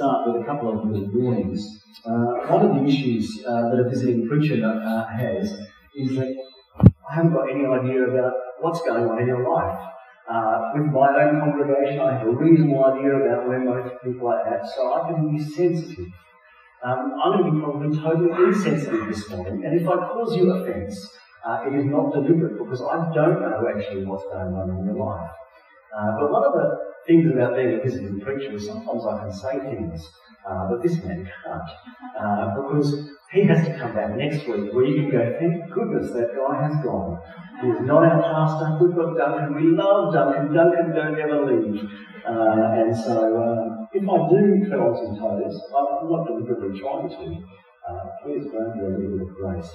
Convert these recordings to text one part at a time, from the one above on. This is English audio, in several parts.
start with a couple of little warnings. Uh, one of the issues uh, that a visiting preacher uh, has is that I haven't got any idea about what's going on in your life. Uh, with my own congregation, I have a reasonable idea about where most people are at, so I can be sensitive. Um, I'm going to be probably totally insensitive this morning, and if I cause you offence, uh, it is not deliberate because I don't know actually what's going on in your life. Uh, but one of the things about being a visiting preacher is sometimes I can say things uh, that this man can't. Uh, because he has to come back next week where you can go, thank goodness that guy has gone. He's not our pastor. We've got Duncan. We love Duncan. Duncan don't ever leave. Uh, and so uh, if I do on some toes, I'm not deliberately trying to. Uh, please grant me a little bit of grace.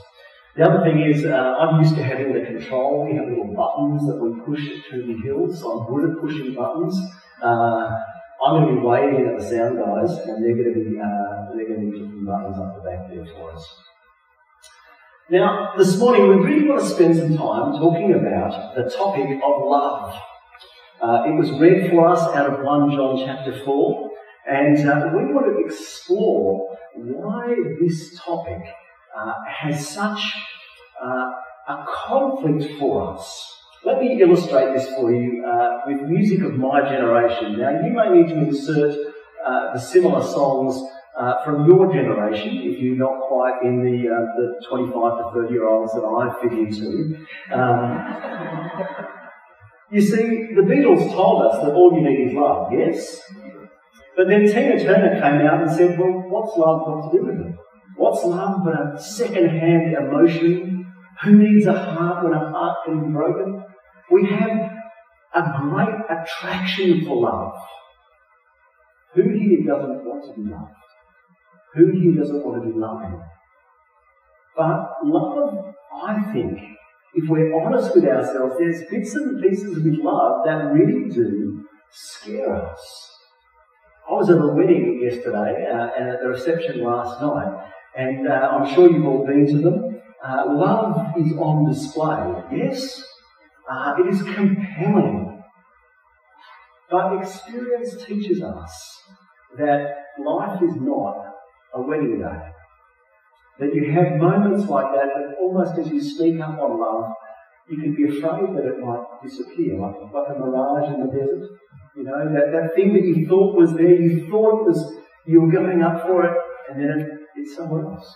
The other thing is, uh, I'm used to having the control. We have little buttons that we push through the hills, so I'm good at pushing buttons. Uh, I'm going to be waving at the sound guys, and they're going to be uh, they're going to be buttons up the back there for us. Now, this morning we really want to spend some time talking about the topic of love. Uh, it was read for us out of 1 John chapter 4, and uh, we want to explore why this topic uh, has such uh, a conflict for us. Let me illustrate this for you uh, with music of my generation. Now, you may need to insert uh, the similar songs uh, from your generation if you're not quite in the, uh, the 25 to 30 year olds that I fit into. Um, you see, the Beatles told us that all you need is love, yes? But then Tina Turner came out and said, well, what's love got to do with it? What's love but a second-hand emotion? Who needs a heart when a heart can be broken? We have a great attraction for love. Who here doesn't want to be loved? Who here doesn't want to be loving? But love, I think, if we're honest with ourselves, there's bits and pieces with love that really do scare us. I was at a wedding yesterday uh, and at the reception last night, and uh, I'm sure you've all been to them. Uh, love is on display, yes? Uh, it is compelling. But experience teaches us that life is not a wedding day. That you have moments like that, that almost as you speak up on love, you can be afraid that it might disappear, like, like a mirage in the desert. You know, that, that thing that you thought was there, you thought was, you were going up for it, and then it, it's somewhere else.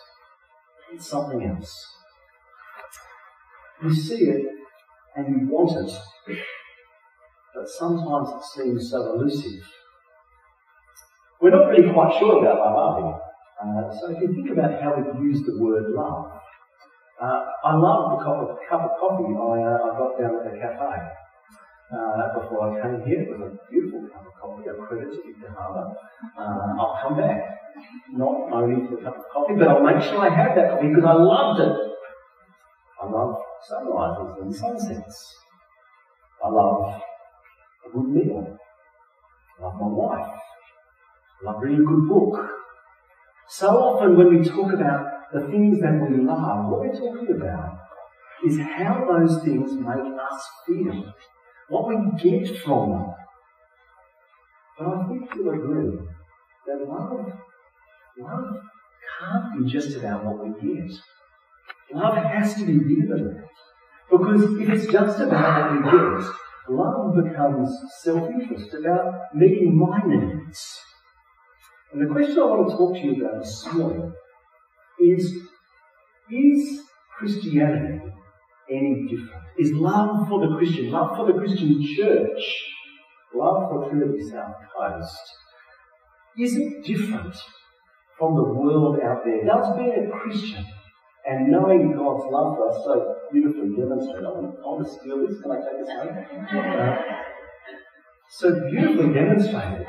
It's something else. You see it and you want it, but sometimes it seems so elusive. We're not really quite sure about love, are we? Uh, so if you think about how we use the word love, uh, I love the cup of, cup of coffee I, uh, I got down at the cafe uh, before I came here. It was a beautiful cup of coffee, a credit to Victor Harbor. Uh, I'll come back not only for a cup of coffee, but I'll make sure I have that coffee because I loved it. I love sunrises and sunsets. I love a good meal. I love my wife. I love reading a good book. So often when we talk about the things that we love, what we're talking about is how those things make us feel, what we get from them. But I think you'll agree that love Love can't be just about what we get. Love has to be bigger than that. Because if it's just about what we get, love becomes self-interest, about meeting my needs. And the question I want to talk to you about this morning is, is Christianity any different? Is love for the Christian, love for the Christian church, love for Trinity South Coast, is it different from the world out there. Does being a Christian and knowing God's love for us so beautifully demonstrated. I want to steal this. Can I take this home? So beautifully demonstrated.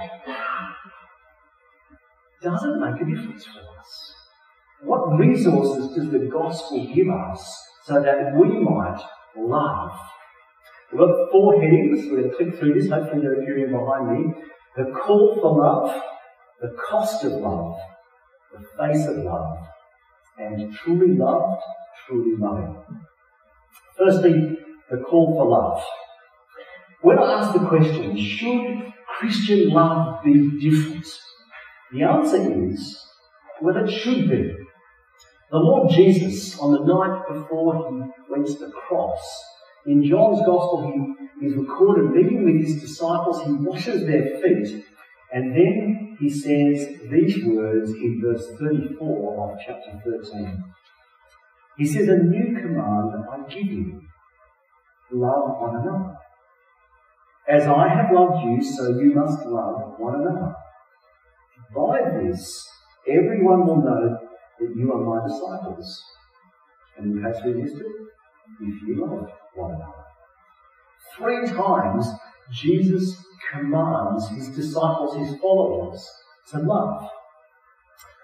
Does it make a difference for us? What resources does the gospel give us so that we might love? We've got four headings. We're going to click through this. Hopefully they're appearing behind me. The call for love, the cost of love, the face of love, and truly loved, truly loving. Firstly, the call for love. When I ask the question, should Christian love be different? The answer is, well, it should be. The Lord Jesus, on the night before he went to the cross, in John's Gospel, he is recorded meeting with his disciples, he washes their feet, and then he says these words in verse 34 of chapter 13. He says, A new command I give you love one another. As I have loved you, so you must love one another. By this, everyone will know that you are my disciples. And in case we missed it, if you love one another. Three times, Jesus commands his disciples, his followers, to love.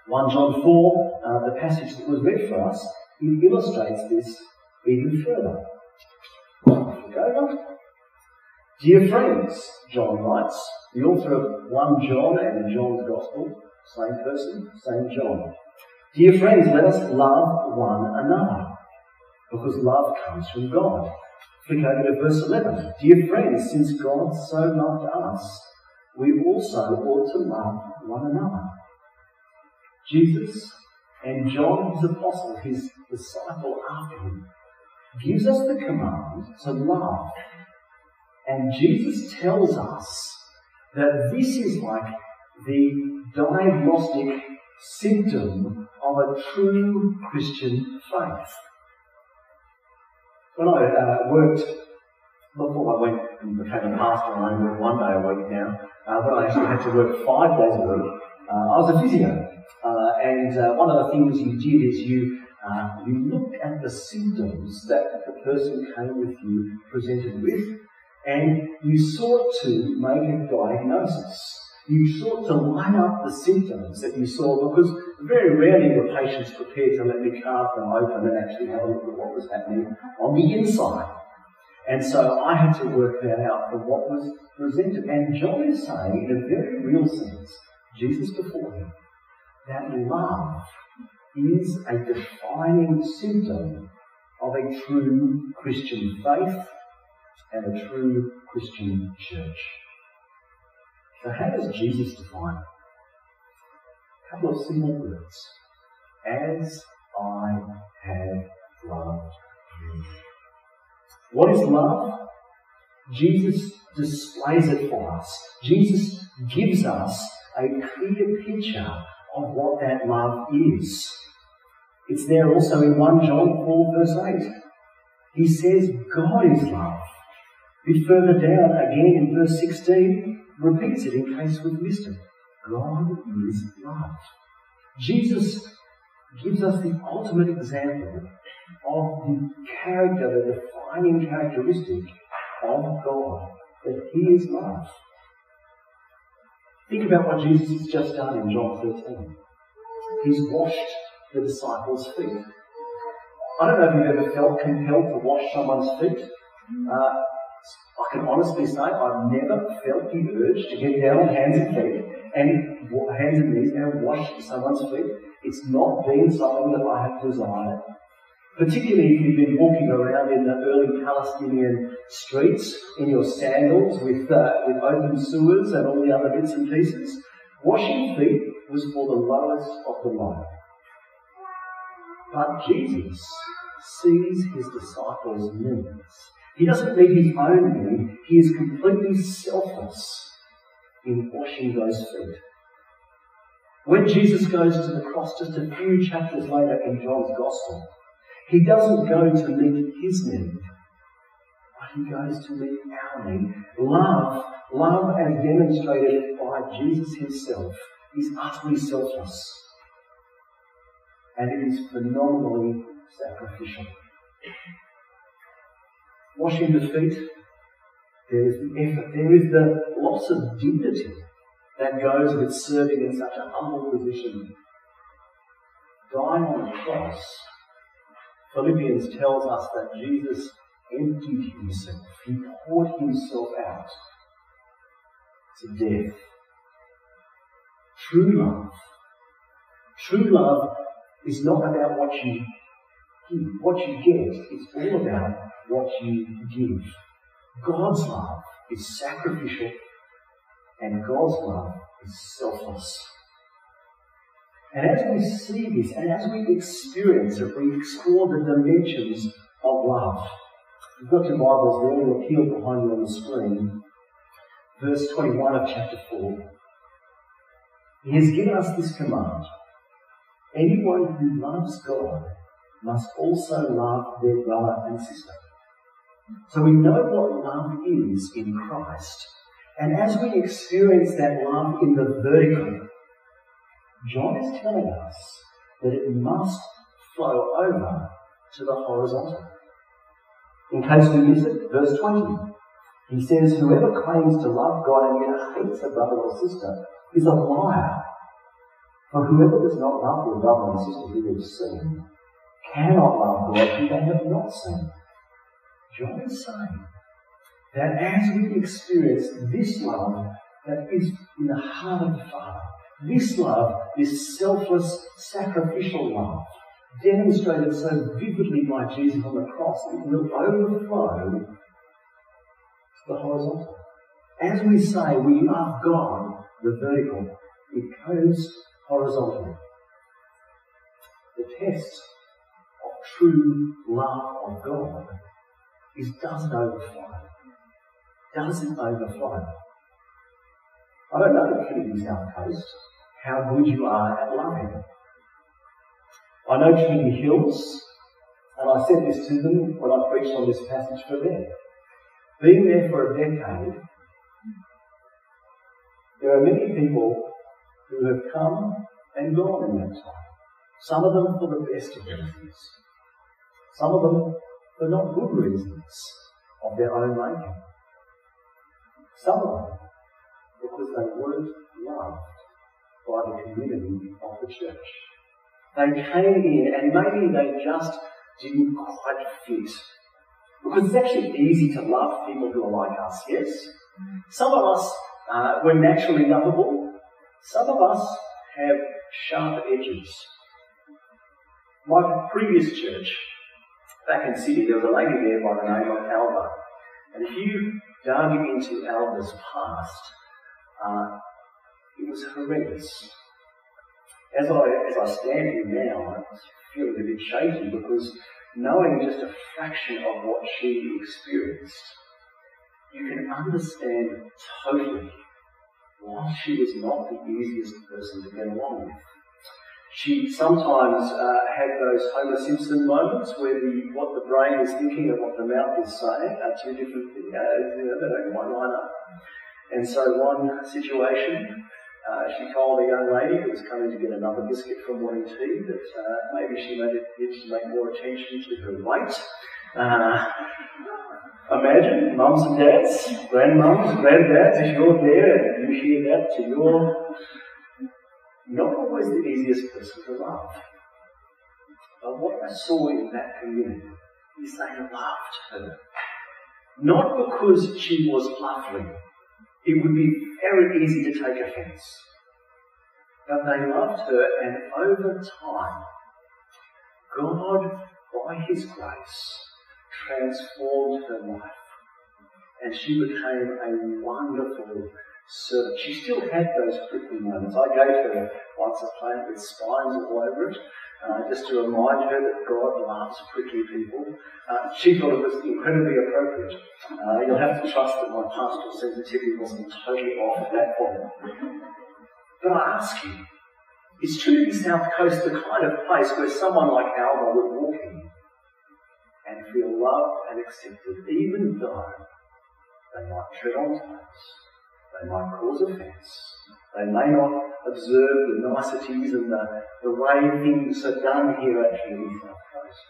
1 John 4, uh, the passage that was read for us, it illustrates this even further. Dear friends, John writes, the author of 1 John and John's Gospel, same person, same John. Dear friends, let us love one another, because love comes from God. Flick over to verse 11. Dear friends, since God so loved us, we also ought to love one another. Jesus and John, his apostle, his disciple after him, gives us the command to love. And Jesus tells us that this is like the diagnostic symptom of a true Christian faith. When I uh, worked, before I went and became a pastor, I only work one day a week now, uh, when I actually had to work five days a week, uh, I was a physio. Uh, and uh, one of the things you did is you uh, you looked at the symptoms that the person came with you presented with, and you sought to make a diagnosis. You sought to line up the symptoms that you saw because very rarely were patients prepared to let me carve them open and actually have a look at what was happening on the inside. And so I had to work that out from what was presented. And John is saying, in a very real sense, Jesus before him, that love is a defining symptom of a true Christian faith and a true Christian church. So how does Jesus define it? Couple of simple words. As I have loved you. What is love? Jesus displays it for us. Jesus gives us a clear picture of what that love is. It's there also in 1 John 4 verse 8. He says God is love. A bit further down, again in verse 16, repeats it in case we've missed it. God is love. Jesus gives us the ultimate example of the character, the defining characteristic of God, that He is love. Think about what Jesus has just done in John 13. He's washed the disciples' feet. I don't know if you've ever felt compelled to wash someone's feet. Uh, I can honestly say I've never felt the urge to get down on hands and feet and hands and knees and wash someone's feet. It's not been something that I have desired. Particularly if you've been walking around in the early Palestinian streets in your sandals with, uh, with open sewers and all the other bits and pieces. Washing feet was for the lowest of the low. But Jesus sees his disciples' needs. He doesn't meet his own need. He is completely selfless in washing those feet. When Jesus goes to the cross just a few chapters later in John's Gospel, he doesn't go to meet his need, but he goes to meet our need. Love, love as demonstrated by Jesus himself, is utterly selfless. And it is phenomenally sacrificial. Washing the feet, there is the effort, there is the loss of dignity that goes with serving in such a humble position. Dying on the cross, Philippians tells us that Jesus emptied himself. He poured himself out to death. True love. True love is not about what you give, what you get. It's all about what you give. God's love is sacrificial and God's love is selfless. And as we see this, and as we experience it, we explore the dimensions of love. You've got your Bibles there, they'll appear behind you on the screen. Verse 21 of chapter 4. He has given us this command. Anyone who loves God must also love their brother and sister. So we know what love is in Christ. And as we experience that love in the vertical, John is telling us that it must flow over to the horizontal. In case we miss it, verse 20, he says, Whoever claims to love God and yet hates a brother or sister is a liar. For whoever does not love their brother and sister who they've seen cannot love God who they have not seen. John is saying that as we experience this love that is in the heart of the Father, this love, this selfless, sacrificial love, demonstrated so vividly by Jesus on the cross, it will overflow the horizontal. As we say we love God, the vertical, it goes horizontally. The test of true love of God is does it overflow? Does it overflow? I don't know the Trinity South Coast, how good you are at loving. I know Trinity Hills, and I said this to them when I preached on this passage for them. Being there for a decade, there are many people who have come and gone in that time. Some of them for the best of reasons. Some of them for not good reasons of their own making. Some of them because they weren't loved by the community of the church. They came in and maybe they just didn't quite fit. Because it's actually easy to love people who are like us, yes? Some of us uh, were naturally lovable. Some of us have sharp edges. My previous church, back in Sydney, there was a lady there by the name of Alba. And if you dug into Alba's past, uh, it was horrendous. As I, as I stand here now, I'm feeling a bit shaky because knowing just a fraction of what she experienced, you can understand totally why she was not the easiest person to get along with. She sometimes uh, had those Homer Simpson moments where the, what the brain is thinking and what the mouth is saying are two different things. Uh, you know, they don't quite line up. And so one situation, uh, she told a young lady who was coming to get another biscuit from morning tea that uh, maybe she needed to make more attention to her weight. Uh, imagine mums and dads, grandmums, granddads, if you're there and you hear that to your not always the easiest person to love. But what I saw in that community is they loved her. Not because she was lovely. It would be very easy to take offense. But they loved her, and over time, God, by His grace, transformed her life. And she became a wonderful servant. She still had those prickly moments. I gave her once a plant with spines all over it, uh, just to remind her that God loves prickly people. Uh, she thought it was incredibly appropriate. Uh, you'll have to trust that my pastoral sensitivity wasn't totally off at that point. But I ask you, is Trinity South Coast the kind of place where someone like Alba would walk in and feel loved and accepted, even though they might tread on toes, they might cause offence, they may not observe the niceties and the, the way things are done here at Trinity South Coast.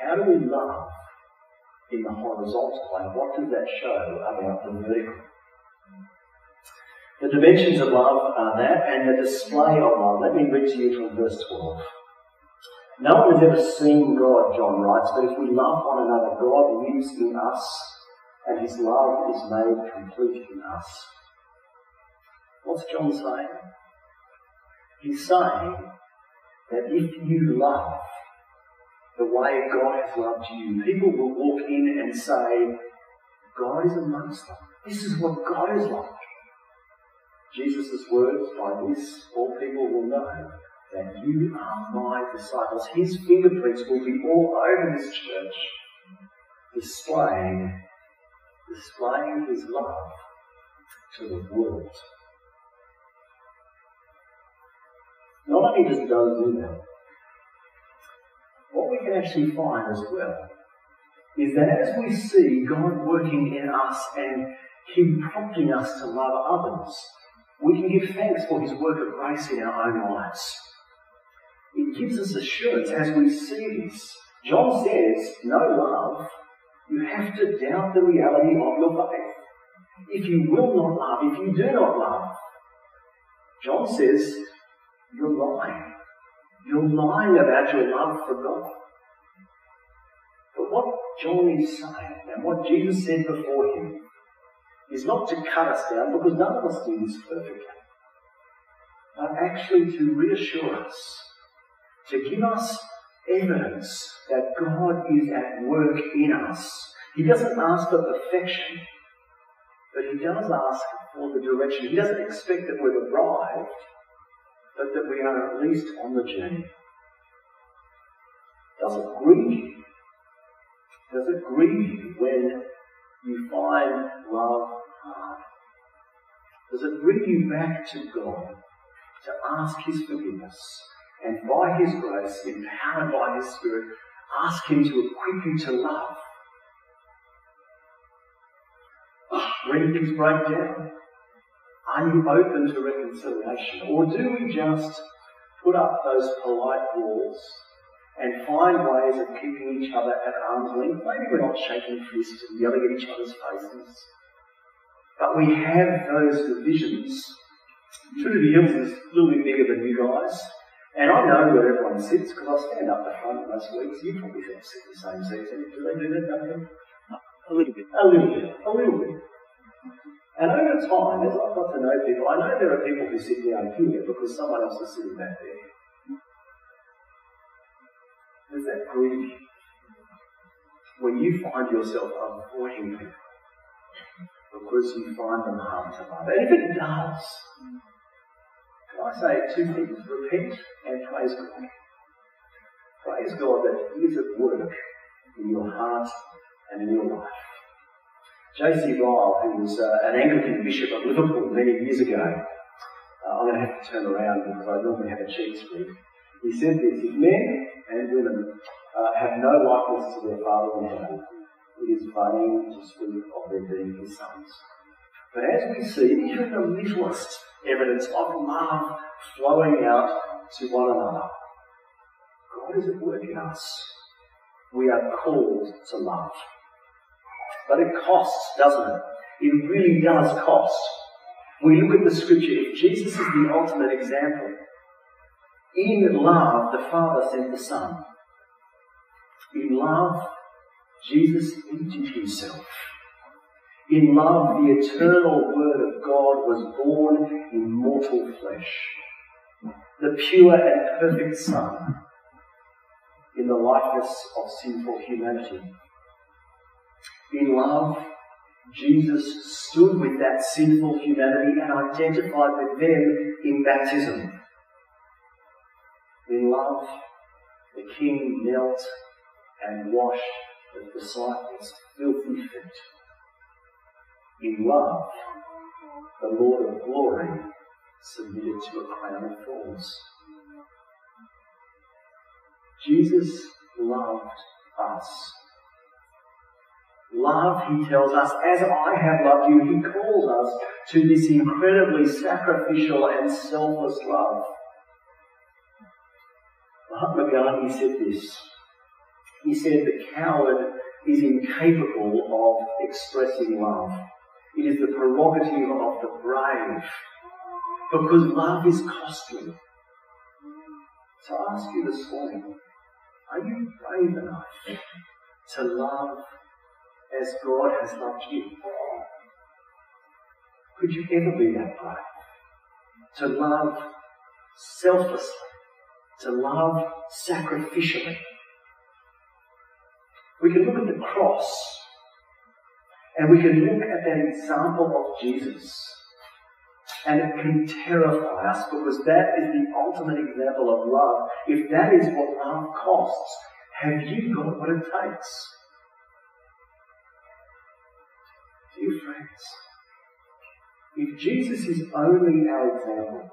How do we love in the horizontal and what does that show about the vertical? The dimensions of love are that and the display of love. Let me read to you from verse 12. No one has ever seen God, John writes, but if we love one another, God lives in us and his love is made complete in us. What's John saying? He's saying that if you love the way God has loved you, people will walk in and say, God is amongst them. This is what God is like. Jesus' words, by this all people will know that you are my disciples. His fingerprints will be all over this church, displaying, displaying his love to the world. Not only does God do that, what we can actually find as well is that as we see God working in us and Him prompting us to love others, we can give thanks for His work of grace in our own lives. It gives us assurance as we see this. John says, no love, you have to doubt the reality of your faith. If you will not love, if you do not love, John says, you're lying. You're lying about your love for God. But what John is saying, and what Jesus said before him, is not to cut us down, because none of us do this perfectly, but actually to reassure us, to give us evidence that God is at work in us. He doesn't ask for perfection, but he does ask for the direction. He doesn't expect that we've arrived, but that we are at least on the journey. Does it grieve you? Does it grieve you when you find love hard? Does it bring you back to God to ask His forgiveness and by His grace, empowered by His Spirit, ask Him to equip you to love? Ah, when things break down, are you open to reconciliation? Or do we just put up those polite walls and find ways of keeping each other at arm's length? Maybe we're not shaking fists and yelling at each other's faces. But we have those divisions. Trinity Hills is a little bit bigger than you guys. And I know where everyone sits because I stand up the front most weeks. You probably don't sit in the same seats. Do they do that, don't you? A little bit. A little bit. A little bit. And over time, as I've got to know people, I know there are people who sit down here because someone else is sitting back there. Does that you? When you find yourself avoiding people because you find them hard to love. And if it does, I say two things? Repent and praise God. Praise God that He is at work in your heart and in your life. J.C. Ryle, who was uh, an Anglican bishop of Liverpool many years ago, uh, I'm going to have to turn around because I normally have a cheat spread. He said this, if men and women uh, have no likeness to their Father in heaven, it is vain to speak of their being his sons. But as we see, even the littlest evidence of love flowing out to one another, God is at work in us. We are called to love. But it costs, doesn't it? It really does cost. We look at the scripture, if Jesus is the ultimate example, in love, the Father sent the Son. In love, Jesus emptied himself. In love, the eternal Word of God was born in mortal flesh. The pure and perfect Son in the likeness of sinful humanity. In love, Jesus stood with that sinful humanity and identified with them in baptism. In love, the King knelt and washed the disciples' filthy feet. In love, the Lord of glory submitted to a crown of thorns. Jesus loved us Love, he tells us, as I have loved you, he calls us to this incredibly sacrificial and selfless love. Mahatma Gandhi said this. He said the coward is incapable of expressing love. It is the prerogative of the brave. Because love is costly. I ask you this morning, are you brave enough to love as God has loved you. Could you ever be that brave? To love selflessly, to love sacrificially. We can look at the cross and we can look at that example of Jesus And it can terrify us because that is the ultimate example of love. If that is what love costs, have you got what it takes? Dear friends, if Jesus is only our example,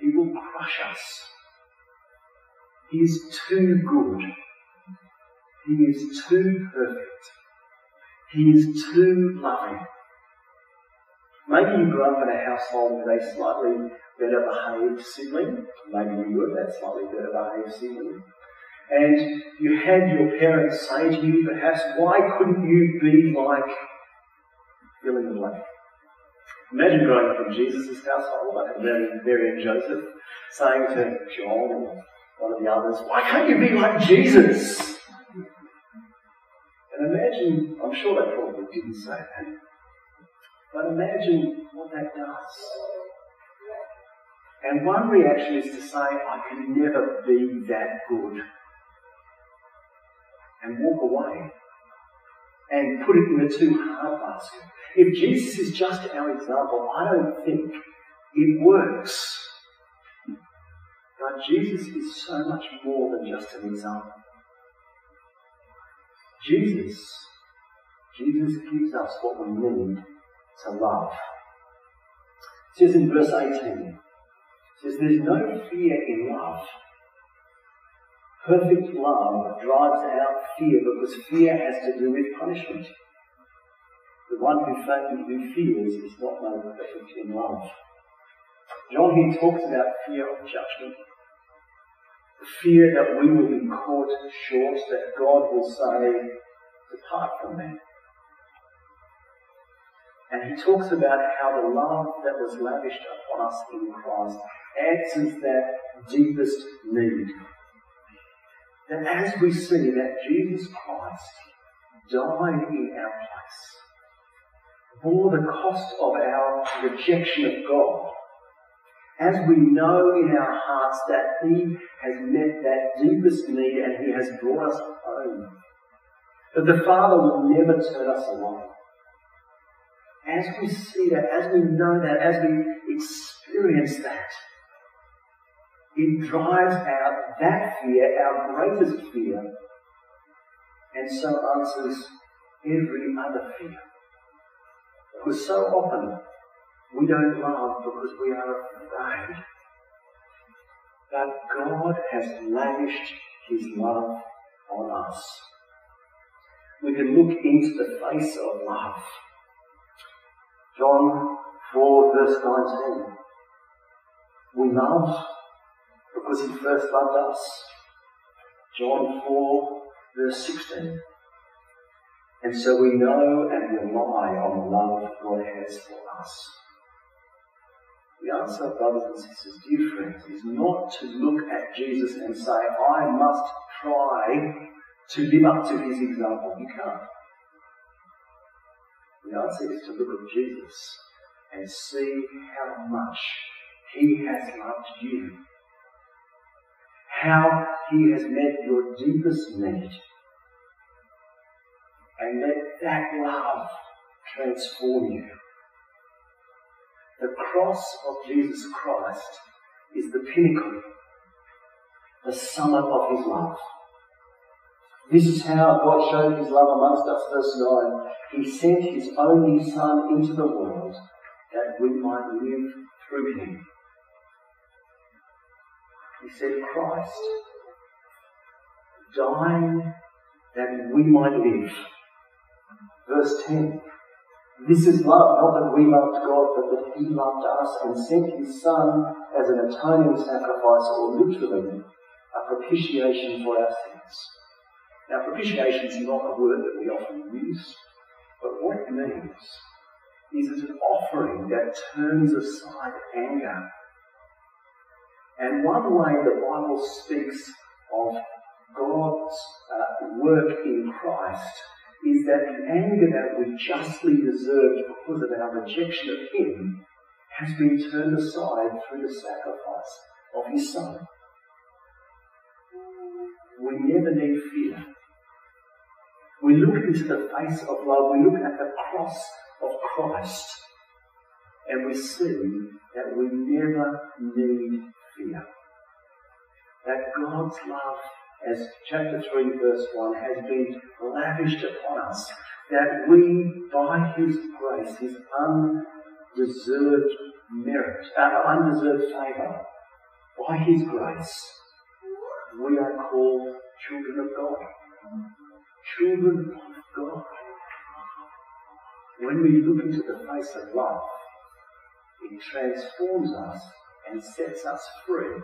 he will crush us. He is too good. He is too perfect. He is too loving. Maybe you grew up in a household with a slightly better behaved sibling. Maybe you were that slightly better behaved sibling. And you had your parents say to you, perhaps, why couldn't you be like fill the blank? Imagine growing up in Jesus' household, like Mary, Mary and Joseph, saying to John or one of the others, why can't you be like Jesus? And imagine, I'm sure they probably didn't say that, but imagine what that does. And one reaction is to say, I can never be that good. And walk away. And put it in the too hard basket. If Jesus is just our example, I don't think it works. But Jesus is so much more than just an example. Jesus, Jesus gives us what we need to love. It says in verse 18, it says, There's no fear in love. Perfect love drives out fear because fear has to do with punishment. The one who, who fears is not made perfect in love. John here talks about fear of judgment. Fear that we will be caught short, that God will say, Depart from me. And he talks about how the love that was lavished upon us in Christ answers that deepest need. That as we see that Jesus Christ died in our place, bore the cost of our rejection of God, as we know in our hearts that He has met that deepest need and He has brought us home, that the Father will never turn us away as we see that, as we know that, as we experience that, it drives out that fear, our greatest fear, and so answers every other fear. Because so often we don't love because we are afraid. But God has lavished His love on us. We can look into the face of love John 4 verse 19. We love because he first loved us. John 4 verse 16. And so we know and rely on the love God has for us. The answer, brothers and sisters, dear friends, is not to look at Jesus and say, I must try to live up to his example. You can't. The answer is to look at Jesus and see how much He has loved you, how He has met your deepest need, and let that love transform you. The cross of Jesus Christ is the pinnacle, the summit of His love. This is how God showed his love amongst us, verse 9. He sent his only Son into the world that we might live through him. He said, Christ dying that we might live. Verse 10. This is love, not that we loved God, but that He loved us and sent His Son as an atoning sacrifice, or literally, a propitiation for our sins. Now, propitiation is not a word that we often use, but what it means is it's an offering that turns aside anger. And one way the Bible speaks of God's uh, work in Christ is that the anger that we justly deserved because of our rejection of Him has been turned aside through the sacrifice of His Son. We never need fear we look into the face of love, we look at the cross of Christ, and we see that we never need fear. That God's love, as chapter 3, verse 1, has been lavished upon us. That we, by His grace, His undeserved merit, uh, undeserved favour, by His grace, we are called children of God. Children of God. When we look into the face of love, it transforms us and sets us free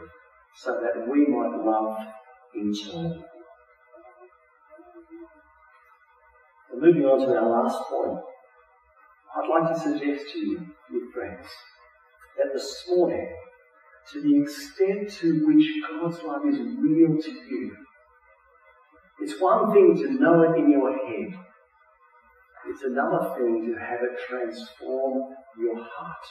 so that we might love turn. moving on to our last point, I'd like to suggest to you, dear friends, that this morning, to the extent to which God's love is real to you, it's one thing to know it in your head. It's another thing to have it transform your heart.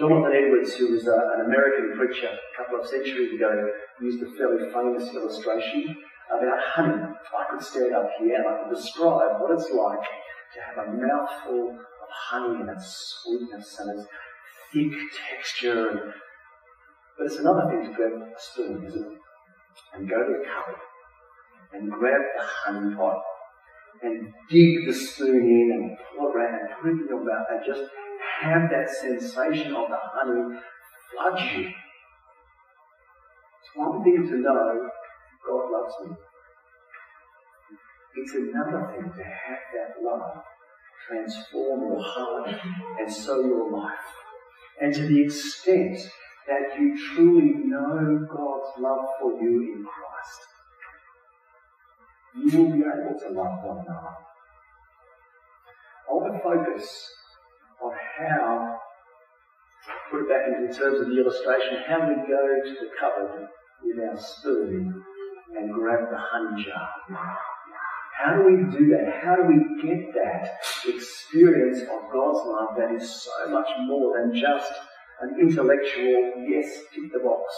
Jonathan Edwards, who was a, an American preacher a couple of centuries ago, used a fairly famous illustration about honey. I could stand up here and I could describe what it's like to have a mouthful of honey and its sweetness and its thick texture. But it's another thing to grab a spoon, isn't it? And go to the cupboard and grab the honey pot and dig the spoon in and pull it around and put it in your mouth and just have that sensation of the honey flood you. It's one thing to know God loves me. It's another thing to have that love transform your heart and so your life. And to the extent that you truly know God's love for you in Christ, you will be able to love one another. I want to focus on how, put it back into terms of the illustration, how do we go to the cupboard with our spoon and grab the honey jar. How do we do that? How do we get that experience of God's love that is so much more than just an intellectual, yes, tick the box?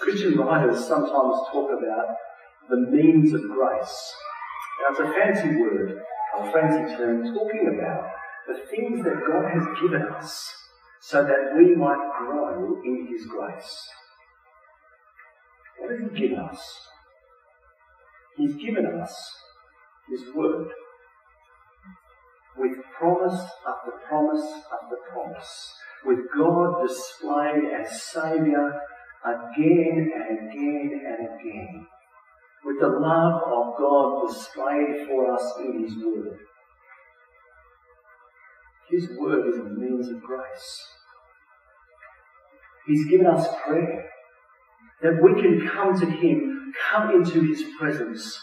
Christian writers sometimes talk about the means of grace. Now, it's a fancy word, a fancy term, talking about the things that God has given us so that we might grow in His grace. What has He given us? He's given us His Word with promise after promise after promise, with God displayed as Saviour again and again and again, with the love of God displayed for us in His Word. His Word is a means of grace. He's given us prayer that we can come to Him, come into His presence.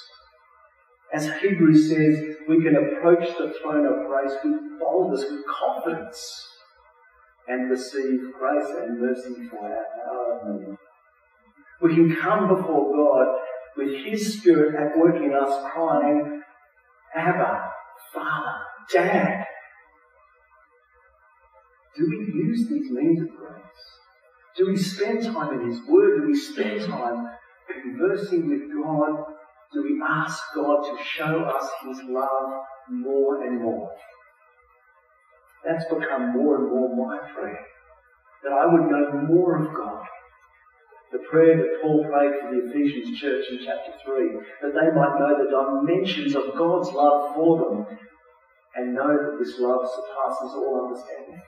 As Hebrews says, we can approach the throne of grace with boldness, with confidence, and receive grace and mercy for our need. We can come before God with His Spirit at work in us, crying, Abba, Father, Dad. Do we use these means of grace? Do we spend time in His Word? Do we spend time conversing with God? Do we ask God to show us His love more and more? That's become more and more my prayer. That I would know more of God. The prayer that Paul prayed for the Ephesians church in chapter 3, that they might know the dimensions of God's love for them and know that this love surpasses all understanding.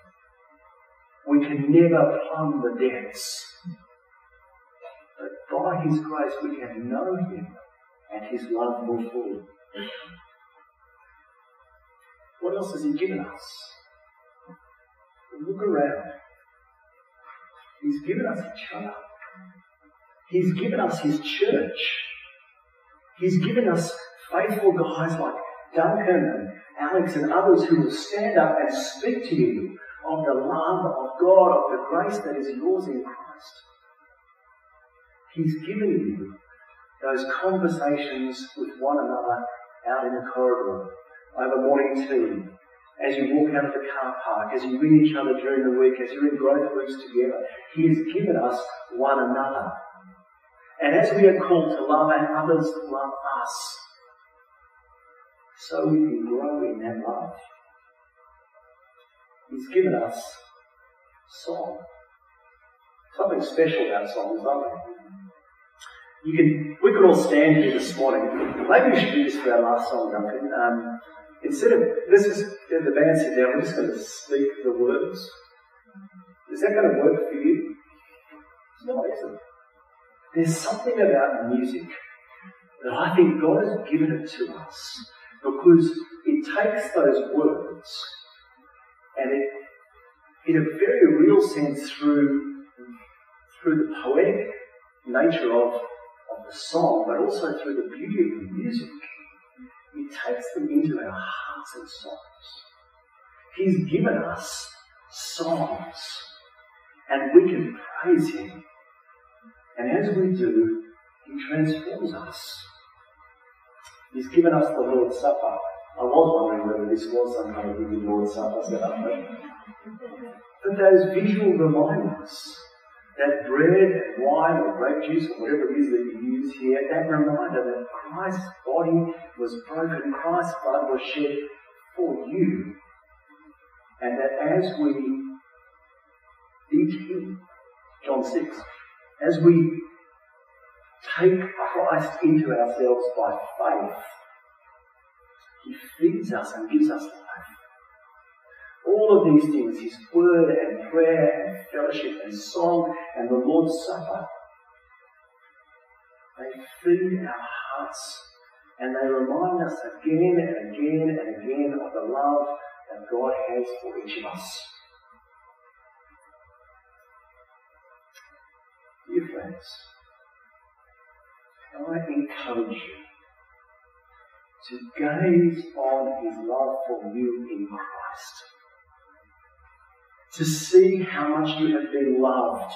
We can never plumb the depths. But by His grace, we can know Him and His love more fully. What else has He given us? Look around. He's given us each other. He's given us His church. He's given us faithful guys like Duncan and Alex and others who will stand up and speak to you of the love of God, of the grace that is yours in Christ. He's given you those conversations with one another out in the corridor, over morning tea, as you walk out of the car park, as you meet each other during the week, as you're in growth groups together. He has given us one another. And as we are called to love and others love us, so we can grow in that love. He's given us song. Something special about songs, aren't there? You can, we could all stand here this morning. Maybe we should do this for our last song, Duncan. Um, instead of, this is, the band sit down, we're just going to speak the words. Is that going to work for you? It isn't. There's something about music that I think God has given it to us because it takes those words and it, in a very real sense, through, through the poetic nature of, of the song, but also through the beauty of the music, it takes them into our hearts and souls. He's given us songs, and we can praise Him. And as we do, He transforms us. He's given us the Lord's Supper. I was wondering whether this was some kind of big Lord's Supper setup, but, but those visual reminders that bread and wine or grape juice or whatever it is that you use here, that reminder that Christ's body was broken, Christ's blood was shed for you. And that as we eat Him, John 6, as we take Christ into ourselves by faith, He feeds us and gives us life. All of these things, His Word and prayer and fellowship and song and the Lord's Supper, they feed our hearts and they remind us again and again and again of the love that God has for each of us. Dear friends, I encourage you to gaze on his love for you in Christ. To see how much you have been loved.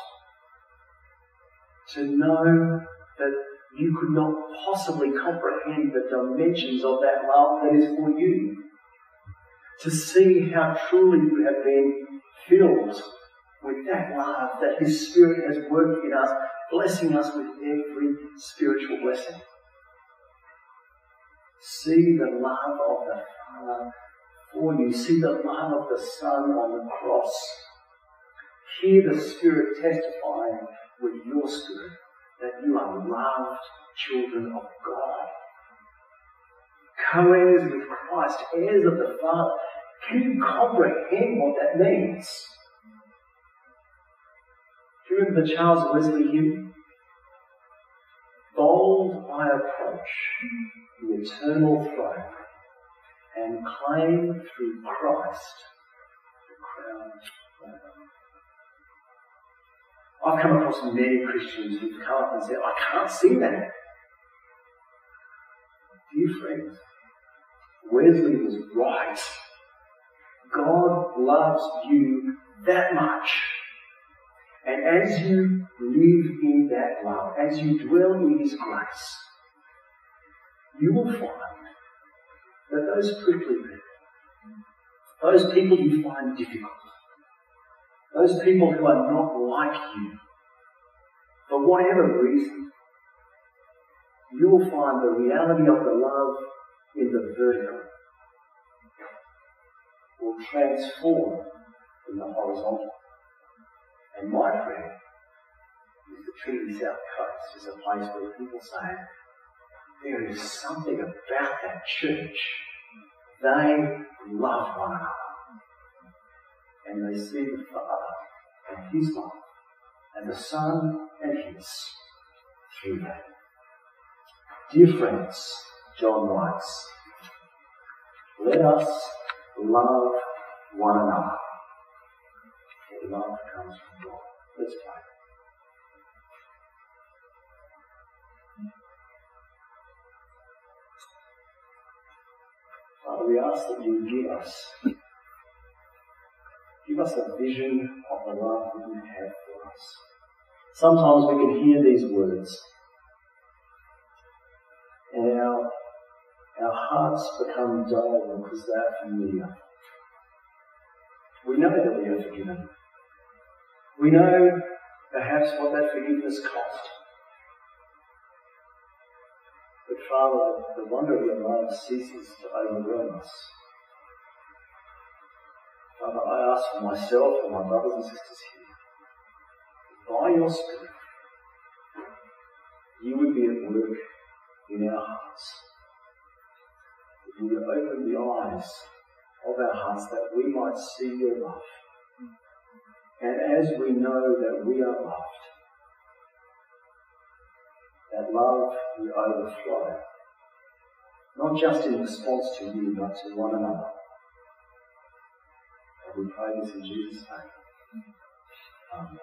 To know that you could not possibly comprehend the dimensions of that love that is for you. To see how truly you have been filled with that love that His Spirit has worked in us, blessing us with every spiritual blessing. See the love of the Father for you. See the love of the Son on the cross. Hear the Spirit testifying with your spirit that you are loved children of God. Co-heirs with Christ, heirs of the Father. Can you comprehend what that means? Do you remember the Charles Wesley hymn? Bold I approach the eternal throne and claim through Christ the crown of I've come across many Christians who've come up and said, I can't see that. Dear friends, Wesley was right. God loves you that much and as you live in that love, as you dwell in His grace, you will find that those prickly people, those people you find difficult, those people who are not like you, for whatever reason, you will find the reality of the love in the vertical will transform in the horizontal. And my prayer is the Trinity South Coast is a place where people say, there is something about that church. They love one another. And they see the Father and His love, and the Son and His through them. Dear friends, John writes, let us love one another love comes from God. Let's. Father, we ask that you give us, give us a vision of the love that you have for us. Sometimes we can hear these words, and our, our hearts become dull because they're familiar. We know that we are forgiven. We know perhaps what that forgiveness cost. But Father, the wonder of your love ceases to overwhelm us. Father, I ask for myself and my brothers and sisters here, by your Spirit, you would be at work in our hearts. That you would open the eyes of our hearts that we might see your love. And as we know that we are loved, that love will overflow, not just in response to you, but to one another. And we pray this in Jesus' name. Amen.